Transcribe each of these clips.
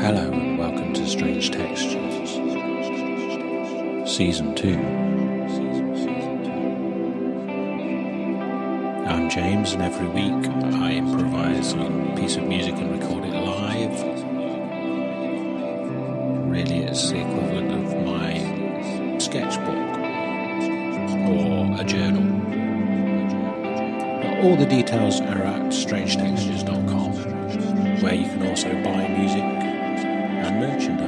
Hello and welcome to Strange Textures, Season 2. I'm James, and every week I improvise a piece of music and record it live. Really, it's the equivalent of my sketchbook or a journal. All the details are at strangetextures.com, where you can also buy music and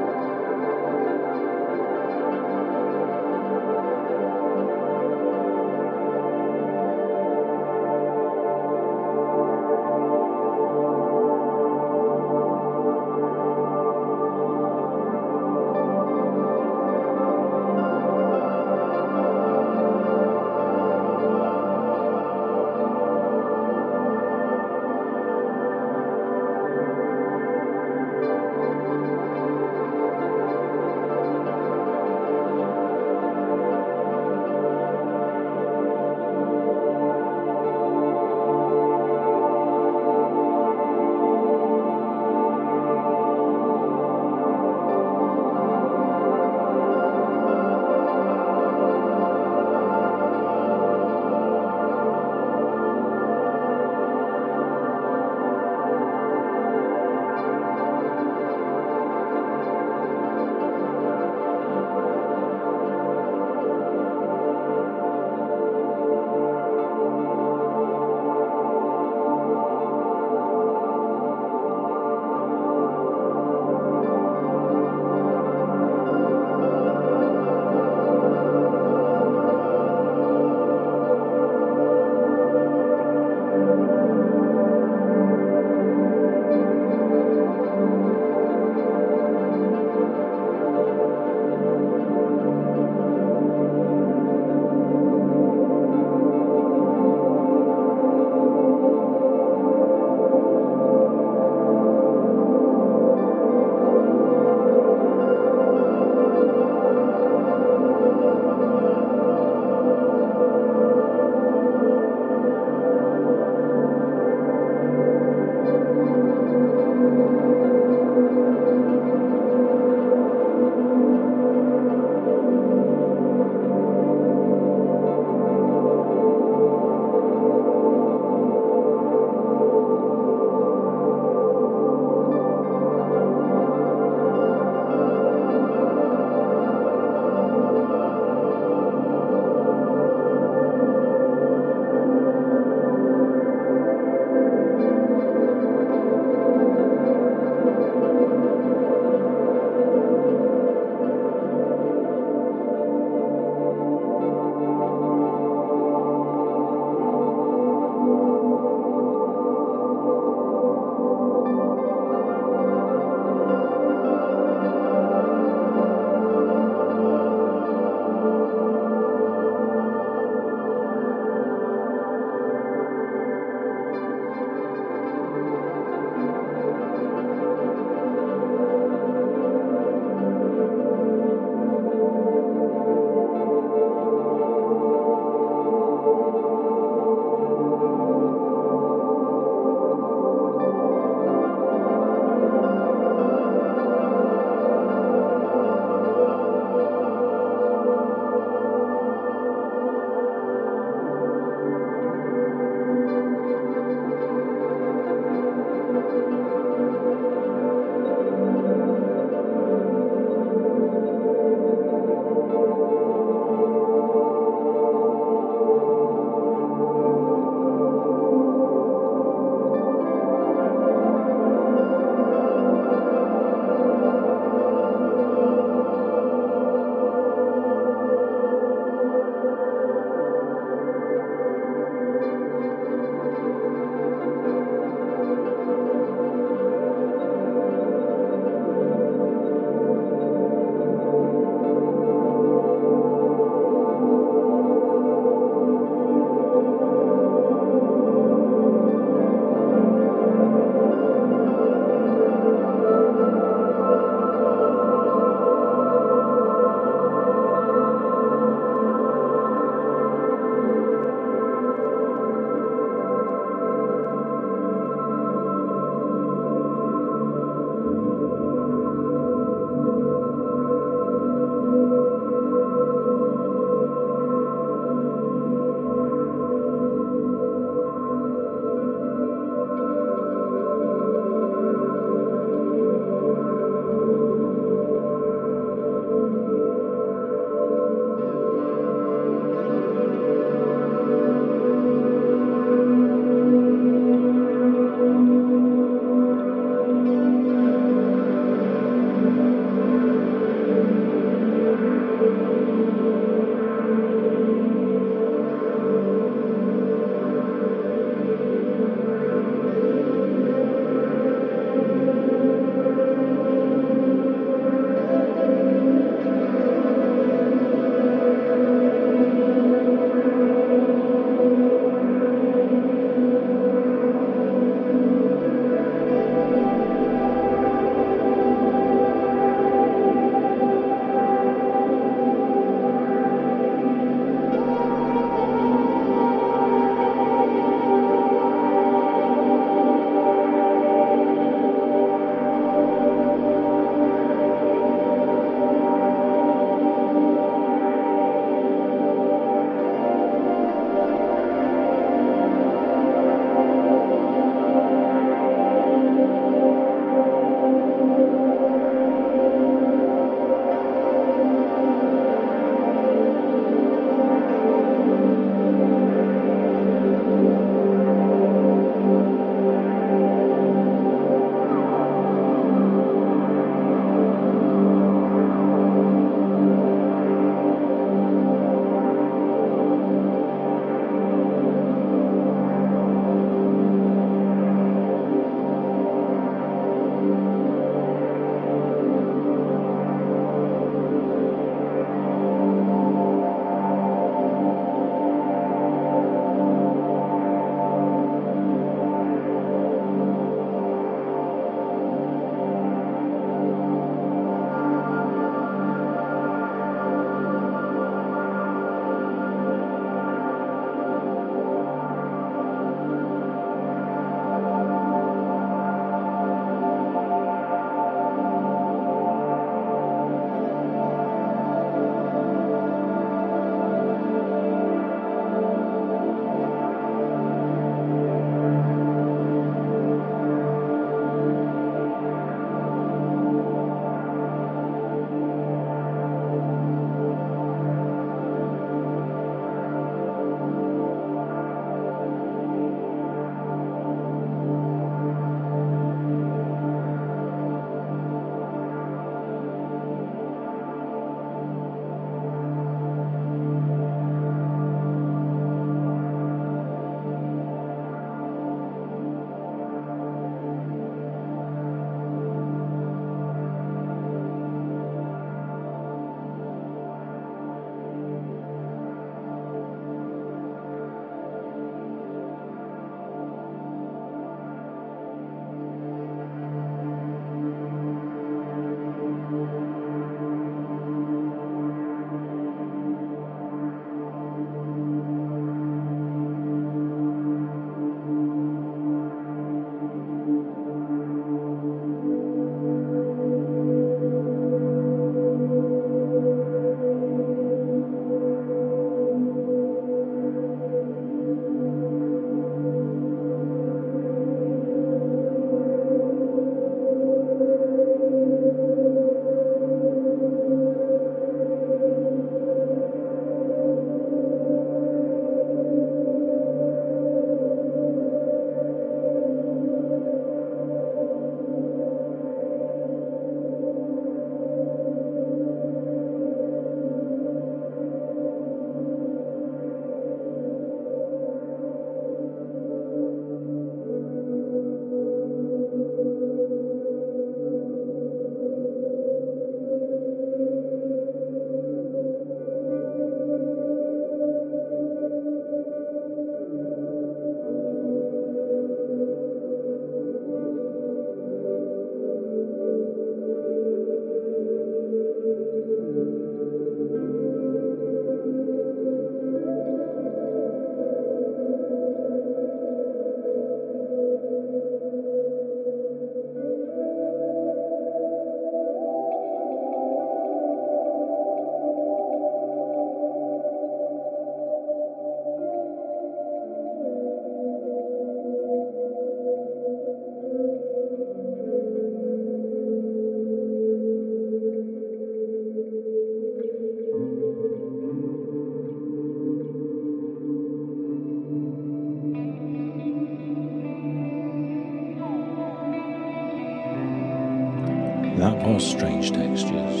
Strange Textures,